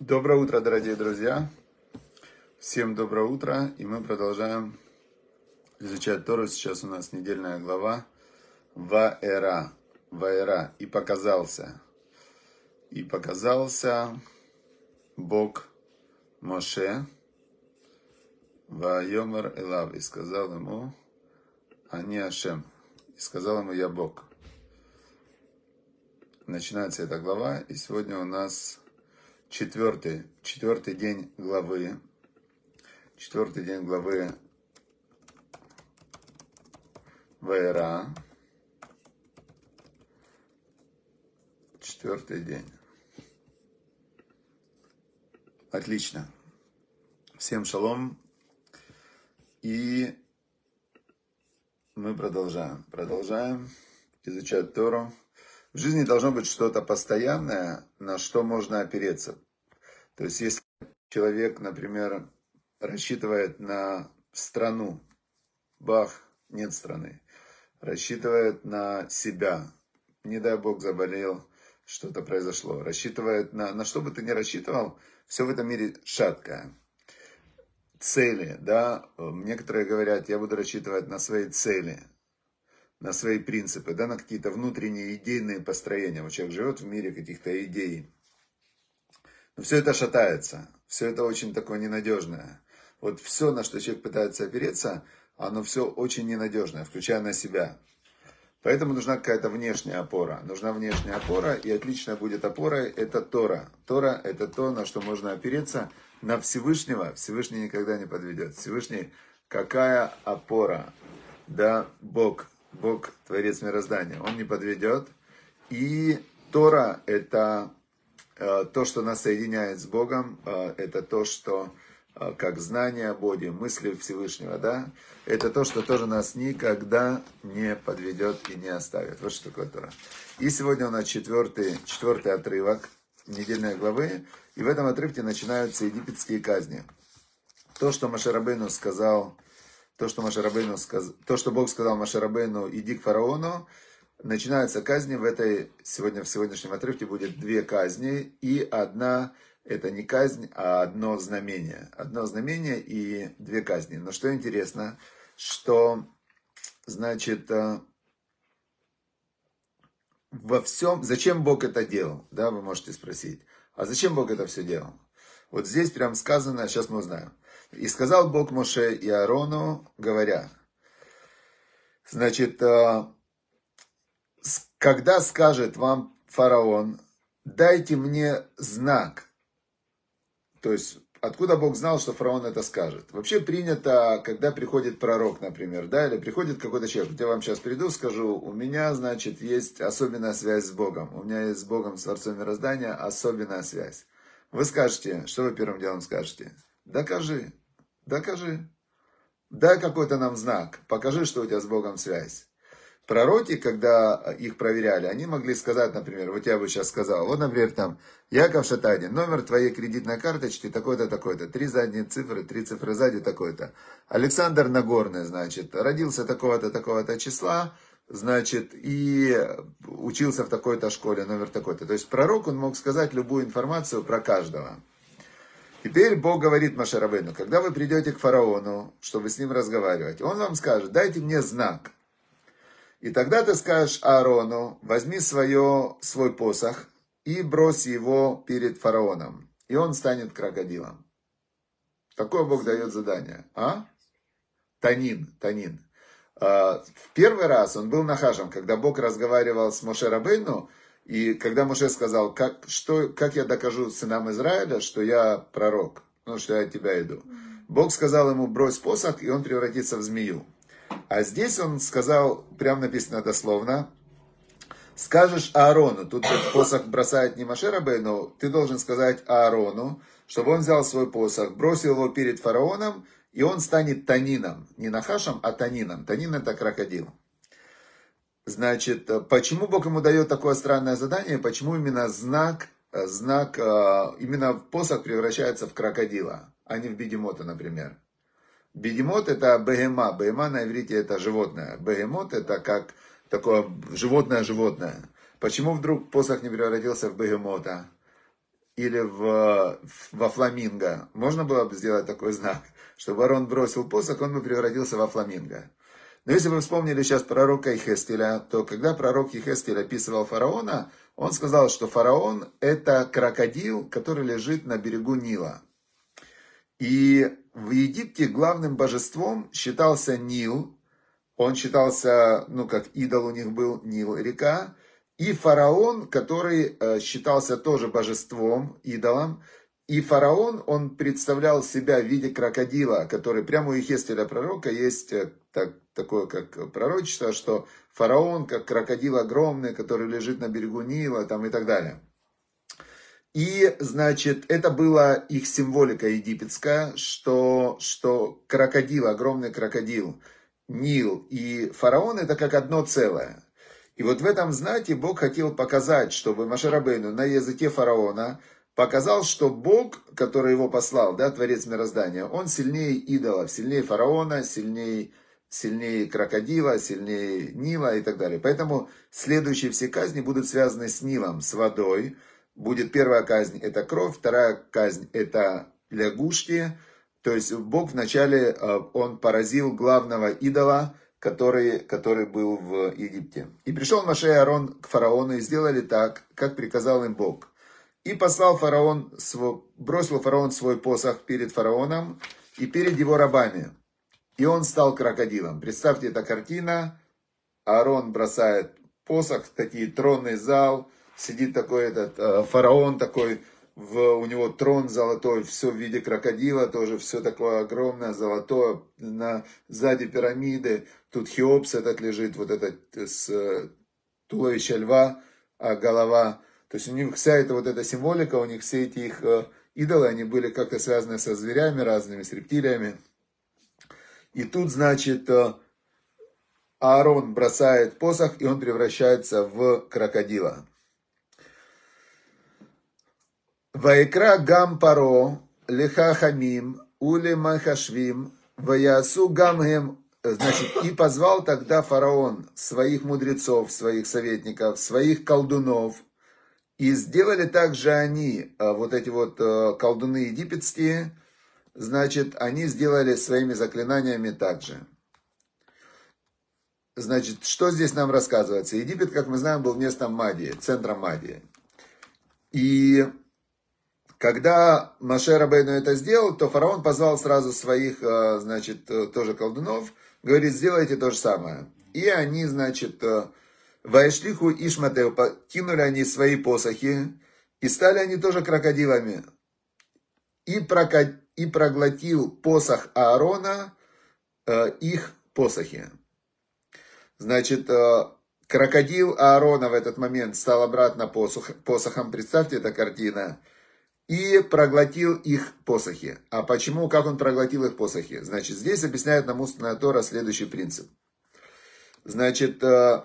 Доброе утро, дорогие друзья. Всем доброе утро. И мы продолжаем изучать Тору. Сейчас у нас недельная глава Ваэра. Ваэра. И показался. И показался Бог Моше. Вайомар Элав. И сказал ему, Ани Ашем. И сказал ему, я Бог. Начинается эта глава. И сегодня у нас четвертый, четвертый день главы, четвертый день главы Вайра, четвертый день. Отлично. Всем шалом. И мы продолжаем. Продолжаем изучать Тору. В жизни должно быть что-то постоянное, на что можно опереться. То есть, если человек, например, рассчитывает на страну, бах, нет страны, рассчитывает на себя, не дай бог заболел, что-то произошло, рассчитывает на, на что бы ты ни рассчитывал, все в этом мире шаткое. Цели, да, некоторые говорят, я буду рассчитывать на свои цели, на свои принципы, да, на какие-то внутренние идейные построения. Вот человек живет в мире каких-то идей. Все это шатается, все это очень такое ненадежное. Вот все, на что человек пытается опереться, оно все очень ненадежное, включая на себя. Поэтому нужна какая-то внешняя опора. Нужна внешняя опора, и отличная будет опора – это Тора. Тора – это то, на что можно опереться. На Всевышнего Всевышний никогда не подведет. Всевышний – какая опора? Да, Бог – Бог, Творец мироздания, Он не подведет. И Тора – это то, что нас соединяет с Богом, э, это то, что э, как знание о Боге, мысли Всевышнего, да, это то, что тоже нас никогда не подведет и не оставит. Вот что такое Тора. И сегодня у нас четвертый, четвертый отрывок недельной главы, и в этом отрывке начинаются египетские казни. То, что Машарабейну сказал то, что, Машарабейну сказ... то, что Бог сказал Машарабейну, иди к фараону, начинаются казни. В этой, сегодня, в сегодняшнем отрывке будет две казни, и одна, это не казнь, а одно знамение. Одно знамение и две казни. Но что интересно, что, значит, э, во всем, зачем Бог это делал, да, вы можете спросить. А зачем Бог это все делал? Вот здесь прям сказано, сейчас мы узнаем. И сказал Бог Моше и Аарону, говоря, значит, э, когда скажет вам фараон, дайте мне знак, то есть откуда Бог знал, что фараон это скажет. Вообще принято, когда приходит пророк, например, да, или приходит какой-то человек, я вам сейчас приду, скажу, у меня, значит, есть особенная связь с Богом, у меня есть с Богом, с Творцом мироздания особенная связь. Вы скажете, что вы первым делом скажете? Докажи. Докажи. Дай какой-то нам знак. Покажи, что у тебя с Богом связь. Пророки, когда их проверяли, они могли сказать, например, вот я бы сейчас сказал, вот, например, там, Яков Шатадин, номер твоей кредитной карточки такой-то, такой-то, три задние цифры, три цифры сзади такой-то. Александр Нагорный, значит, родился такого-то, такого-то числа, значит, и учился в такой-то школе, номер такой-то. То есть пророк, он мог сказать любую информацию про каждого. Теперь Бог говорит Машарабейну, когда вы придете к фараону, чтобы с ним разговаривать, он вам скажет, дайте мне знак. И тогда ты скажешь Аарону, возьми свое, свой посох и брось его перед фараоном, и он станет крокодилом. Такое Бог дает задание. А? Танин, Танин. А, в первый раз он был нахажем, когда Бог разговаривал с Моше Рабейну, и когда Моше сказал, как, что, как я докажу сынам Израиля, что я пророк, ну, что я от тебя иду. Бог сказал ему, брось посох, и он превратится в змею. А здесь он сказал, прям написано дословно, скажешь Аарону, тут посох бросает не Моше Рабейну, ты должен сказать Аарону, чтобы он взял свой посох, бросил его перед фараоном, и он станет танином. Не нахашем, а танином. Танин это крокодил. Значит, почему Бог ему дает такое странное задание? Почему именно знак, знак, э, именно посох превращается в крокодила, а не в бегемота, например? Бегемот это бегема. Бегема на иврите это животное. Бегемот это как такое животное-животное. Почему вдруг посох не превратился в бегемота? или в, во фламинго, можно было бы сделать такой знак, чтобы Арон бросил посох, он бы превратился во фламинго. Но если вы вспомнили сейчас пророка Ихестеля, то когда пророк Ихестель описывал фараона, он сказал, что фараон это крокодил, который лежит на берегу Нила. И в Египте главным божеством считался Нил. Он считался, ну как идол у них был Нил, река. И фараон, который э, считался тоже божеством, идолом. И фараон, он представлял себя в виде крокодила, который прямо у Ехестеля пророка есть э, так, такое как пророчество, что фараон как крокодил огромный, который лежит на берегу Нила там и так далее. И, значит, это была их символика египетская, что, что крокодил, огромный крокодил, Нил и фараон это как одно целое. И вот в этом знаке Бог хотел показать, чтобы Машарабейну на языке фараона показал, что Бог, который его послал, да, Творец мироздания, он сильнее идолов, сильнее фараона, сильнее, сильнее крокодила, сильнее Нила и так далее. Поэтому следующие все казни будут связаны с Нилом, с водой, будет первая казнь – это кровь, вторая казнь – это лягушки. То есть Бог вначале, э, он поразил главного идола, который, который был в Египте. И пришел Маше и Аарон к фараону и сделали так, как приказал им Бог. И послал фараон, бросил фараон свой посох перед фараоном и перед его рабами. И он стал крокодилом. Представьте, эта картина. Аарон бросает посох, такие тронный зал, сидит такой этот э, фараон такой, в, у него трон золотой, все в виде крокодила, тоже все такое огромное, золотое, на, сзади пирамиды, тут Хеопс этот лежит, вот этот с э, туловища льва, а голова, то есть у них вся эта вот эта символика, у них все эти их э, идолы, они были как-то связаны со зверями разными, с рептилиями. И тут, значит, Аарон бросает посох, и он превращается в крокодила. Ваикра гам паро леха хамим уле махашвим ваясу гамгем Значит, и позвал тогда фараон своих мудрецов, своих советников, своих колдунов. И сделали также они, а, вот эти вот а, колдуны египетские, значит, они сделали своими заклинаниями также. Значит, что здесь нам рассказывается? Египет, как мы знаем, был местом Мадии, центром Мадии. И когда Маше Рабейну это сделал, то фараон позвал сразу своих, э, значит, э, тоже колдунов, говорит, сделайте то же самое. И они, значит, э, Вайшлиху Ишматеу, кинули они свои посохи, и стали они тоже крокодилами. И, прокат... и проглотил посох Аарона их посохи. Значит, крокодил Аарона в этот момент стал обратно посох, посохом. Представьте, эта картина и проглотил их посохи. А почему, как он проглотил их посохи? Значит, здесь объясняет нам устная Тора следующий принцип. Значит, э,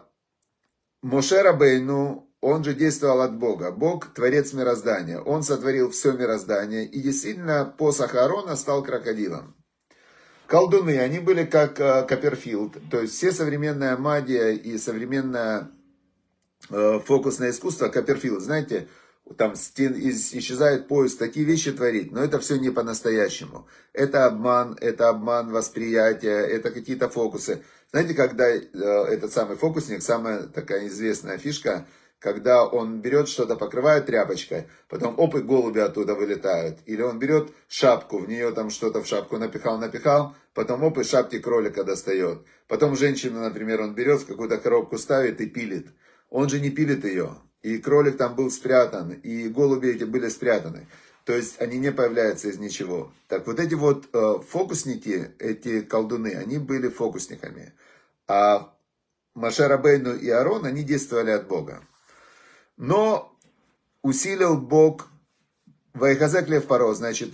Моше Рабейну, он же действовал от Бога. Бог – творец мироздания. Он сотворил все мироздание. И действительно, посох Аарона стал крокодилом. Колдуны, они были как э, Копперфилд. То есть, все современная магия и современное э, фокусное искусство Копперфилд. Знаете, там исчезает поезд, такие вещи творить, но это все не по-настоящему. Это обман, это обман восприятия, это какие-то фокусы. Знаете, когда э, этот самый фокусник, самая такая известная фишка, когда он берет что-то, покрывает тряпочкой, потом оп, и голуби оттуда вылетают. Или он берет шапку, в нее там что-то в шапку напихал, напихал, потом оп, и шапки кролика достает. Потом женщину, например, он берет, в какую-то коробку ставит и пилит. Он же не пилит ее и кролик там был спрятан, и голуби эти были спрятаны. То есть они не появляются из ничего. Так вот эти вот э, фокусники, эти колдуны, они были фокусниками. А Маша Рабейну и Арон, они действовали от Бога. Но усилил Бог Вайхазек Лев Паро, значит,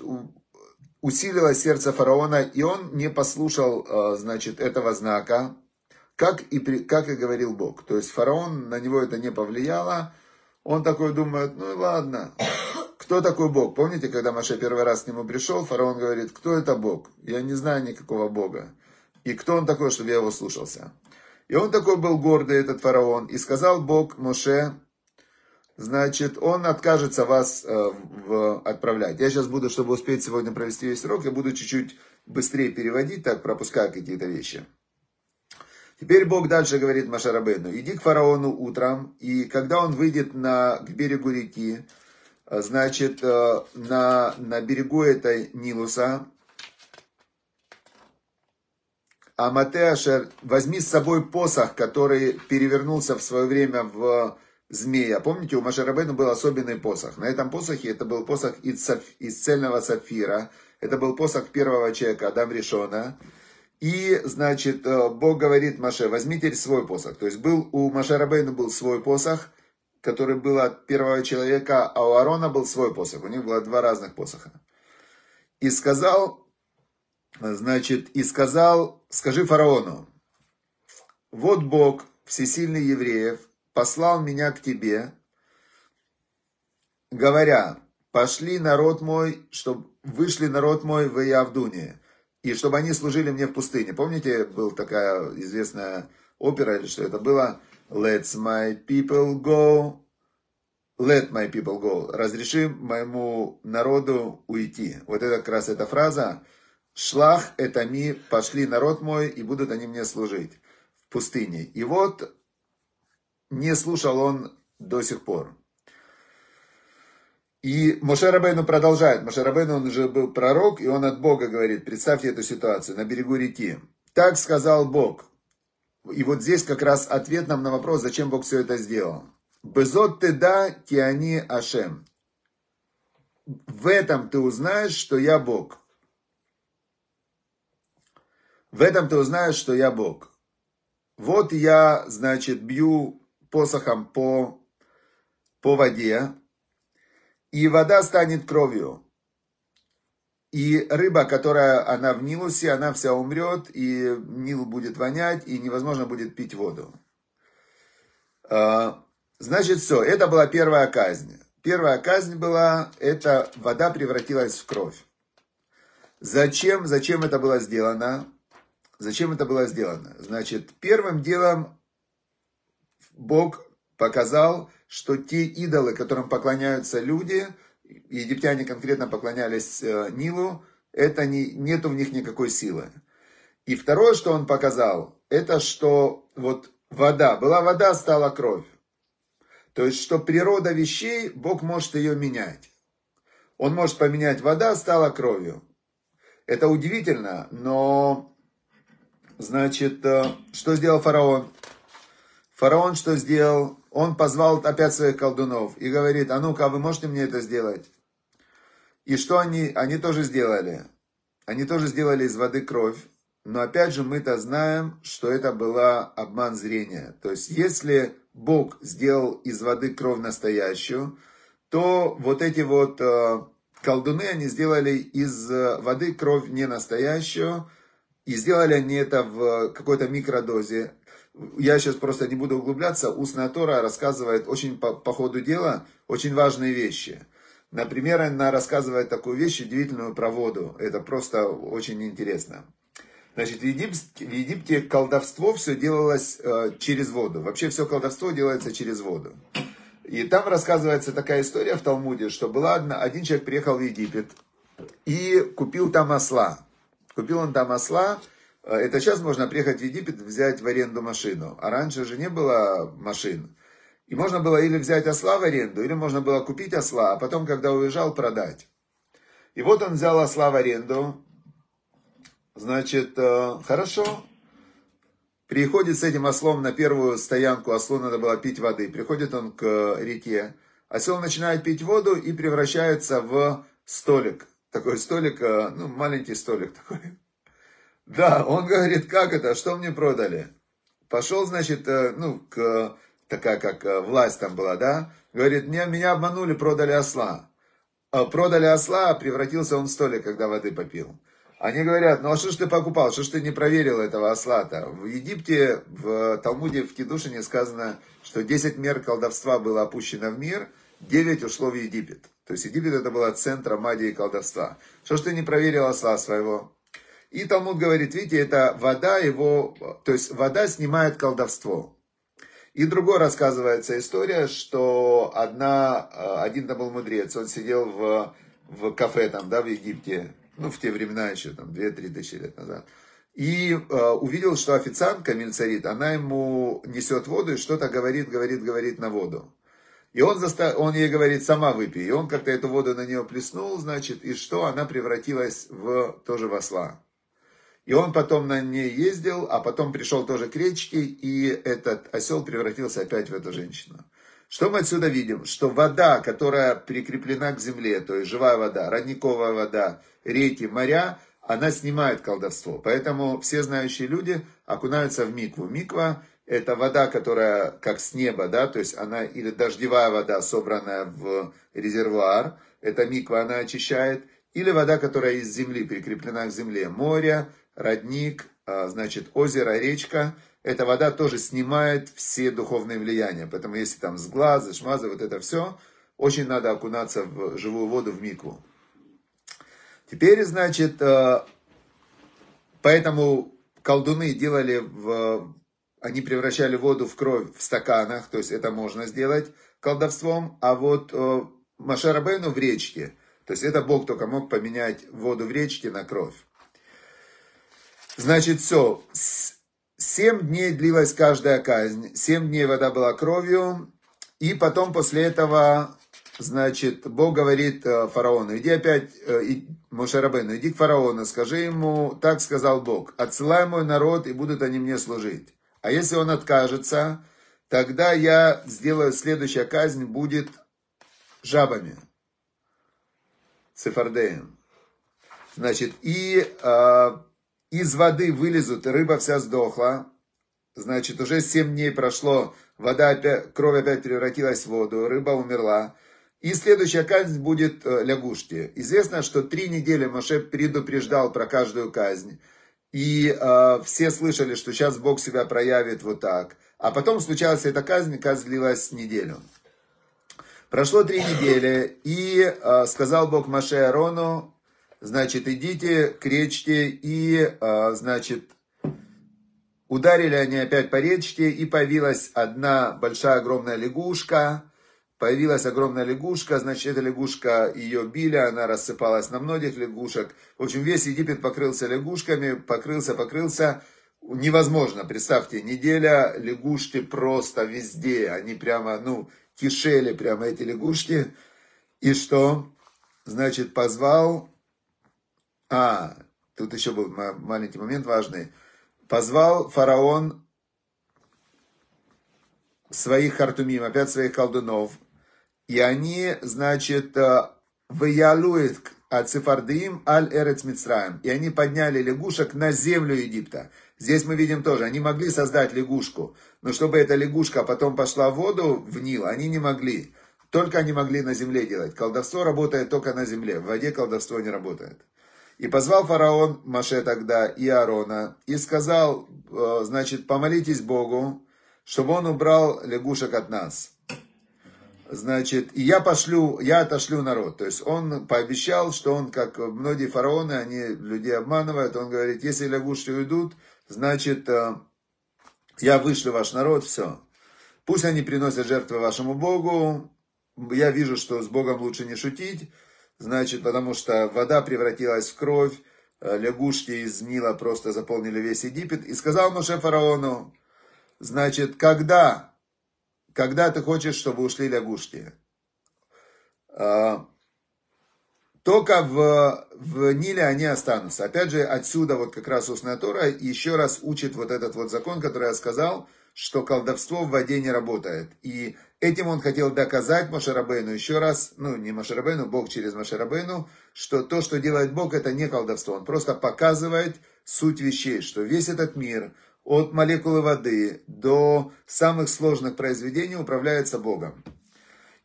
усилилось сердце фараона, и он не послушал, э, значит, этого знака, как и, как и говорил Бог. То есть фараон, на него это не повлияло. Он такой думает, ну и ладно, кто такой Бог? Помните, когда Маша первый раз к нему пришел, фараон говорит, кто это Бог? Я не знаю никакого Бога. И кто он такой, чтобы я его слушался? И он такой был гордый, этот фараон. И сказал Бог Моше, значит, он откажется вас э, в, отправлять. Я сейчас буду, чтобы успеть сегодня провести весь срок, я буду чуть-чуть быстрее переводить, так пропуская какие-то вещи. Теперь Бог дальше говорит Машарабену, иди к фараону утром, и когда он выйдет на, к берегу реки, э, значит, э, на, на берегу этой Нилуса, Аматеашер, возьми с собой посох, который перевернулся в свое время в змея. Помните, у Машарабену был особенный посох. На этом посохе это был посох из, из цельного сапфира. Это был посох первого человека, Адам Ришона. И, значит, э, Бог говорит Маше, теперь свой посох. То есть был у Машарабейна был свой посох, который был от первого человека, а у Арона был свой посох. У них было два разных посоха. И сказал, значит, и сказал, скажи фараону, вот Бог, всесильный евреев, послал меня к тебе, говоря, пошли народ мой, чтобы вышли народ мой в Явдуне, и чтобы они служили мне в пустыне. Помните, была такая известная опера, или что это было? Let's my people go, let my people go. Разреши моему народу уйти. Вот это как раз эта фраза. Шлах это ми, пошли народ мой, и будут они мне служить в пустыне. И вот не слушал он до сих пор. И Моше Рабейну продолжает. Моше Рабейну, он уже был пророк, и он от Бога говорит, представьте эту ситуацию, на берегу реки. Так сказал Бог. И вот здесь как раз ответ нам на вопрос, зачем Бог все это сделал. Безот ты да тиани ашем. В этом ты узнаешь, что я Бог. В этом ты узнаешь, что я Бог. Вот я, значит, бью посохом по, по воде, и вода станет кровью. И рыба, которая она в Нилусе, она вся умрет, и Нил будет вонять, и невозможно будет пить воду. А, значит, все, это была первая казнь. Первая казнь была, это вода превратилась в кровь. Зачем, зачем это было сделано? Зачем это было сделано? Значит, первым делом Бог показал, что те идолы, которым поклоняются люди, египтяне конкретно поклонялись э, Нилу, это не, нету в них никакой силы. И второе, что он показал, это что вот вода, была вода, стала кровь. То есть, что природа вещей, Бог может ее менять. Он может поменять вода, стала кровью. Это удивительно, но, значит, э, что сделал фараон? Фараон что сделал? Он позвал опять своих колдунов и говорит, а ну-ка, вы можете мне это сделать? И что они? Они тоже сделали. Они тоже сделали из воды кровь. Но опять же мы-то знаем, что это была обман зрения. То есть если Бог сделал из воды кровь настоящую, то вот эти вот э, колдуны, они сделали из э, воды кровь не настоящую, и сделали они это в какой-то микродозе я сейчас просто не буду углубляться, устная Тора рассказывает очень по, по ходу дела очень важные вещи. Например, она рассказывает такую вещь удивительную про воду. Это просто очень интересно. Значит, в Египте, в Египте колдовство все делалось э, через воду. Вообще все колдовство делается через воду. И там рассказывается такая история в Талмуде, что была одна, один человек приехал в Египет и купил там осла. Купил он там осла, это сейчас можно приехать в Египет, взять в аренду машину. А раньше же не было машин. И можно было или взять осла в аренду, или можно было купить осла, а потом, когда уезжал, продать. И вот он взял осла в аренду. Значит, э, хорошо. Приходит с этим ослом на первую стоянку, ослу надо было пить воды. Приходит он к реке. Осел начинает пить воду и превращается в столик. Такой столик, э, ну, маленький столик такой. Да, он говорит, как это, что мне продали? Пошел, значит, э, ну, к, такая как э, власть там была, да? Говорит, меня, меня обманули, продали осла. А продали осла, а превратился он в столик, когда воды попил. Они говорят, ну а что ж ты покупал, что ж ты не проверил этого осла-то? В Египте, в Талмуде, в Кедушине сказано, что 10 мер колдовства было опущено в мир, 9 ушло в Египет. То есть Египет это было центром магии и колдовства. Что ж ты не проверил осла своего? И Талмуд говорит, видите, это вода его, то есть вода снимает колдовство. И другой рассказывается история, что одна, один там был мудрец, он сидел в, в кафе там, да, в Египте, ну, в те времена еще, там, 2-3 тысячи лет назад. И э, увидел, что официантка Мильцарит, она ему несет воду и что-то говорит, говорит, говорит на воду. И он, заста... он ей говорит, сама выпей. И он как-то эту воду на нее плеснул, значит, и что? Она превратилась в тоже в осла. И он потом на ней ездил, а потом пришел тоже к речке, и этот осел превратился опять в эту женщину. Что мы отсюда видим? Что вода, которая прикреплена к земле, то есть живая вода, родниковая вода, реки, моря, она снимает колдовство. Поэтому все знающие люди окунаются в микву. Миква – это вода, которая как с неба, да, то есть она или дождевая вода, собранная в резервуар, это миква, она очищает, или вода, которая из земли, прикреплена к земле, море, родник, а, значит, озеро, речка, эта вода тоже снимает все духовные влияния. Поэтому если там сглазы, шмазы, вот это все, очень надо окунаться в живую воду, в микву. Теперь, значит, э, поэтому колдуны делали, в, они превращали воду в кровь в стаканах, то есть это можно сделать колдовством, а вот э, Машарабейну в речке, то есть это Бог только мог поменять воду в речке на кровь. Значит, все, семь дней длилась каждая казнь, семь дней вода была кровью, и потом после этого Значит, Бог говорит э, фараону, иди опять, э, Мошарабену, иди к фараону, скажи ему, так сказал Бог, отсылай мой народ, и будут они мне служить. А если он откажется, тогда я сделаю, следующая казнь будет жабами, цифардеем. Значит, и э, из воды вылезут, рыба вся сдохла, значит, уже семь дней прошло, вода опять, кровь опять превратилась в воду, рыба умерла, и следующая казнь будет э, лягушки. Известно, что три недели Моше предупреждал про каждую казнь. И э, все слышали, что сейчас Бог себя проявит вот так. А потом случалась эта казнь, казнь длилась неделю. Прошло три недели, и э, сказал Бог Маше Арону, значит, идите к речке, и, э, значит, ударили они опять по речке, и появилась одна большая огромная лягушка, Появилась огромная лягушка, значит, эта лягушка, ее били, она рассыпалась на многих лягушек. В общем, весь Египет покрылся лягушками, покрылся, покрылся. Невозможно, представьте, неделя лягушки просто везде. Они прямо, ну, кишели прямо эти лягушки. И что? Значит, позвал... А, тут еще был маленький момент важный. Позвал фараон своих хартумим, опять своих колдунов, и они, значит, э, выялует от аль эрец Мицраем. И они подняли лягушек на землю Египта. Здесь мы видим тоже, они могли создать лягушку, но чтобы эта лягушка потом пошла в воду, в Нил, они не могли. Только они могли на земле делать. Колдовство работает только на земле, в воде колдовство не работает. И позвал фараон Маше тогда и Аарона, и сказал, э, значит, помолитесь Богу, чтобы он убрал лягушек от нас. Значит, и я пошлю, я отошлю народ. То есть он пообещал, что он, как многие фараоны, они людей обманывают. Он говорит, если лягушки уйдут, значит, э, я вышлю ваш народ, все. Пусть они приносят жертвы вашему Богу. Я вижу, что с Богом лучше не шутить. Значит, потому что вода превратилась в кровь. Э, лягушки из Нила просто заполнили весь Египет. И сказал Моше фараону, значит, когда когда ты хочешь, чтобы ушли лягушки. А, только в, в Ниле они останутся. Опять же, отсюда вот как раз устная Тора еще раз учит вот этот вот закон, который я сказал, что колдовство в воде не работает. И этим он хотел доказать Машарабейну еще раз, ну не Машарабейну, Бог через Машарабейну, что то, что делает Бог, это не колдовство. Он просто показывает суть вещей, что весь этот мир – от молекулы воды до самых сложных произведений управляется Богом.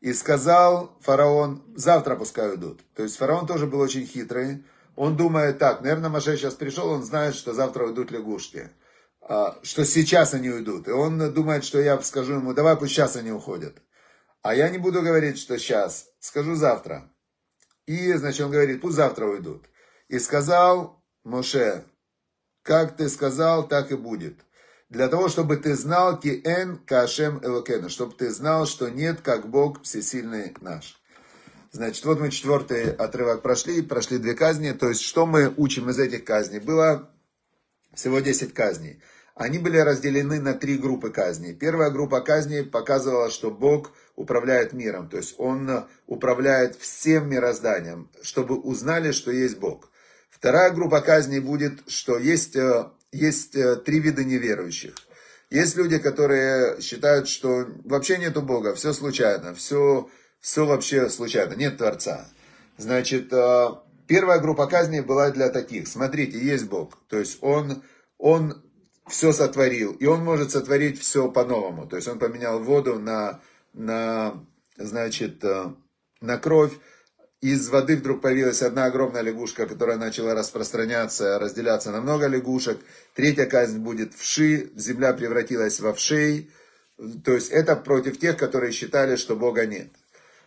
И сказал фараон, завтра пускай уйдут. То есть фараон тоже был очень хитрый. Он думает так, наверное, Маше сейчас пришел, он знает, что завтра уйдут лягушки. А, что сейчас они уйдут. И он думает, что я скажу ему, давай пусть сейчас они уходят. А я не буду говорить, что сейчас, скажу завтра. И, значит, он говорит, пусть завтра уйдут. И сказал Моше, как ты сказал, так и будет. для того, чтобы ты знал ки эн кашем элокену, чтобы ты знал, что нет, как Бог всесильный наш. Значит, вот мы четвертый отрывок прошли, прошли две казни. То есть, что мы учим из этих казней? Было всего 10 казней. Они были разделены на три группы казней. Первая группа казней показывала, что Бог управляет миром, то есть Он управляет всем мирозданием, чтобы узнали, что есть Бог. Вторая группа казней будет, что есть, э, есть э, три вида неверующих. Есть люди, которые считают, что вообще нету Бога, все случайно, все все вообще случайно, нет Творца. Значит, э, первая группа казней была для таких. Смотрите, есть Бог. То есть Он, он все сотворил. И Он может сотворить все по-новому. То есть Он поменял воду на, на, значит, э, на кровь. Из воды вдруг появилась одна огромная лягушка, которая начала распространяться, разделяться на много лягушек. Третья казнь будет вши, земля превратилась во вшей. То есть это против тех, которые считали, что Бога нет.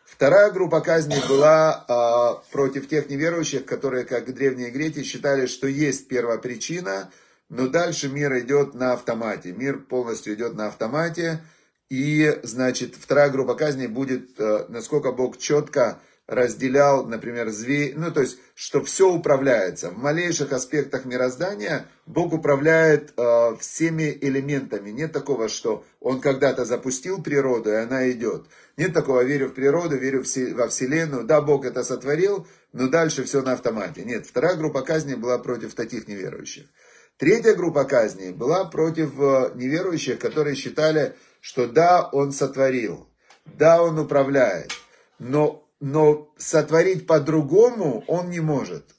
Вторая группа казней была э, против тех неверующих, которые, как древние греки, считали, что есть первопричина, но дальше мир идет на автомате. Мир полностью идет на автомате. И, значит, вторая группа казней будет, э, насколько Бог четко разделял, например, зверь, ну, то есть, что все управляется. В малейших аспектах мироздания Бог управляет э, всеми элементами. Нет такого, что Он когда-то запустил природу, и она идет. Нет такого, верю в природу, верю во Вселенную. Да, Бог это сотворил, но дальше все на автомате. Нет, вторая группа казни была против таких неверующих. Третья группа казни была против э, неверующих, которые считали, что да, Он сотворил, да, Он управляет, но но сотворить по-другому он не может.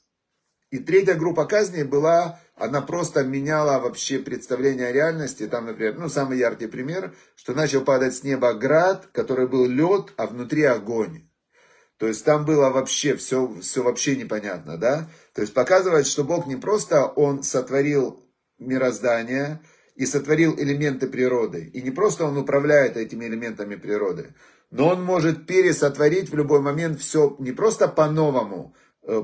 И третья группа казней была, она просто меняла вообще представление о реальности. Там, например, ну, самый яркий пример, что начал падать с неба град, который был лед, а внутри огонь. То есть там было вообще все, все вообще непонятно, да? То есть показывает, что Бог не просто Он сотворил мироздание и сотворил элементы природы. И не просто Он управляет этими элементами природы, но он может пересотворить в любой момент все не просто по-новому, э,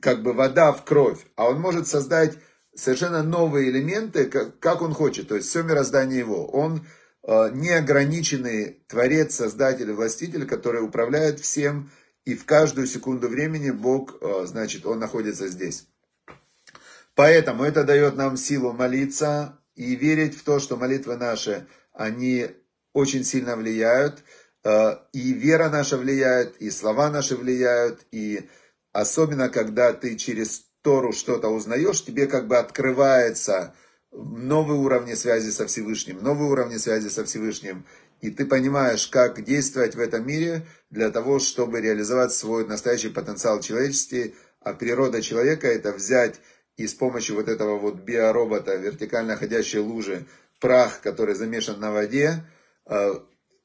как бы вода в кровь, а он может создать совершенно новые элементы, как, он хочет. То есть все мироздание его. Он э, неограниченный творец, создатель, властитель, который управляет всем, и в каждую секунду времени Бог, э, значит, он находится здесь. Поэтому это дает нам силу молиться и верить в то, что молитвы наши, они очень сильно влияют. Э, и вера наша влияет, и слова наши влияют, и особенно, когда ты через Тору что-то узнаешь, тебе как бы открывается новые уровни связи со Всевышним, новые уровни связи со Всевышним, и ты понимаешь, как действовать в этом мире для того, чтобы реализовать свой настоящий потенциал человечности, а природа человека это взять и с помощью вот этого вот биоробота, вертикально ходящей лужи, прах, который замешан на воде, э,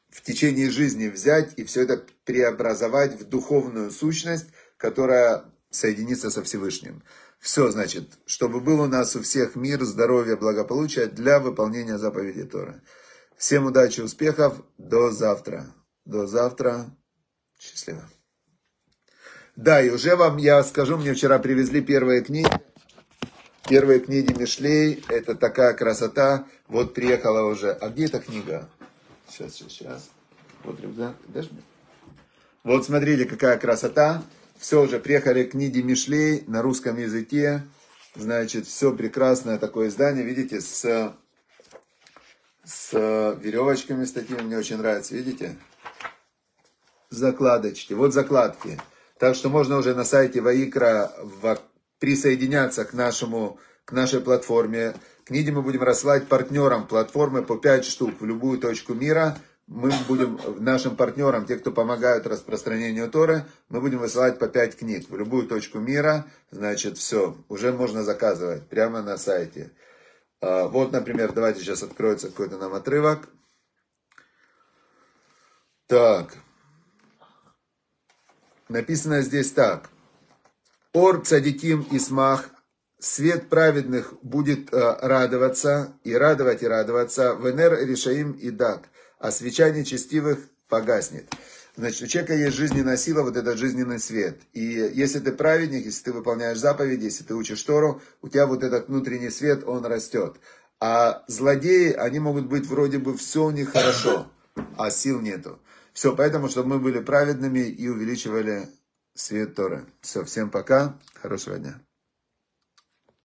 в течение жизни взять и все это преобразовать в духовную сущность, которая соединится со Всевышним. Все, значит, чтобы был у нас у всех мир, здоровье, благополучие для выполнения заповедей Торы. Всем удачи, успехов, до завтра. До завтра. Счастливо. Да, и уже вам я скажу, мне вчера привезли первые книги. Первые книги Мишлей, это такая красота. Вот приехала уже. А где эта книга? Сейчас, сейчас, сейчас. Вот рюкзак. Дашь мне? Вот смотрите, какая красота. Все уже приехали книги Мишлей на русском языке. Значит, все прекрасное такое издание. Видите, с, с веревочками с такими. Мне очень нравится. Видите? Закладочки. Вот закладки. Так что можно уже на сайте Ваикра присоединяться к нашему к нашей платформе. Книги мы будем рассылать партнерам платформы по 5 штук в любую точку мира. Мы будем нашим партнерам, те, кто помогают распространению Торы, мы будем высылать по 5 книг в любую точку мира. Значит, все, уже можно заказывать прямо на сайте. А, вот, например, давайте сейчас откроется какой-то нам отрывок. Так. Написано здесь так. Ор цадиким исмах свет праведных будет э, радоваться, и радовать, и радоваться, венер решаим и дак, а свеча нечестивых погаснет. Значит, у человека есть жизненная сила, вот этот жизненный свет. И если ты праведник, если ты выполняешь заповеди, если ты учишь Тору, у тебя вот этот внутренний свет, он растет. А злодеи, они могут быть вроде бы все у них хорошо, а сил нету. Все, поэтому, чтобы мы были праведными и увеличивали свет Торы. Все, всем пока, хорошего дня.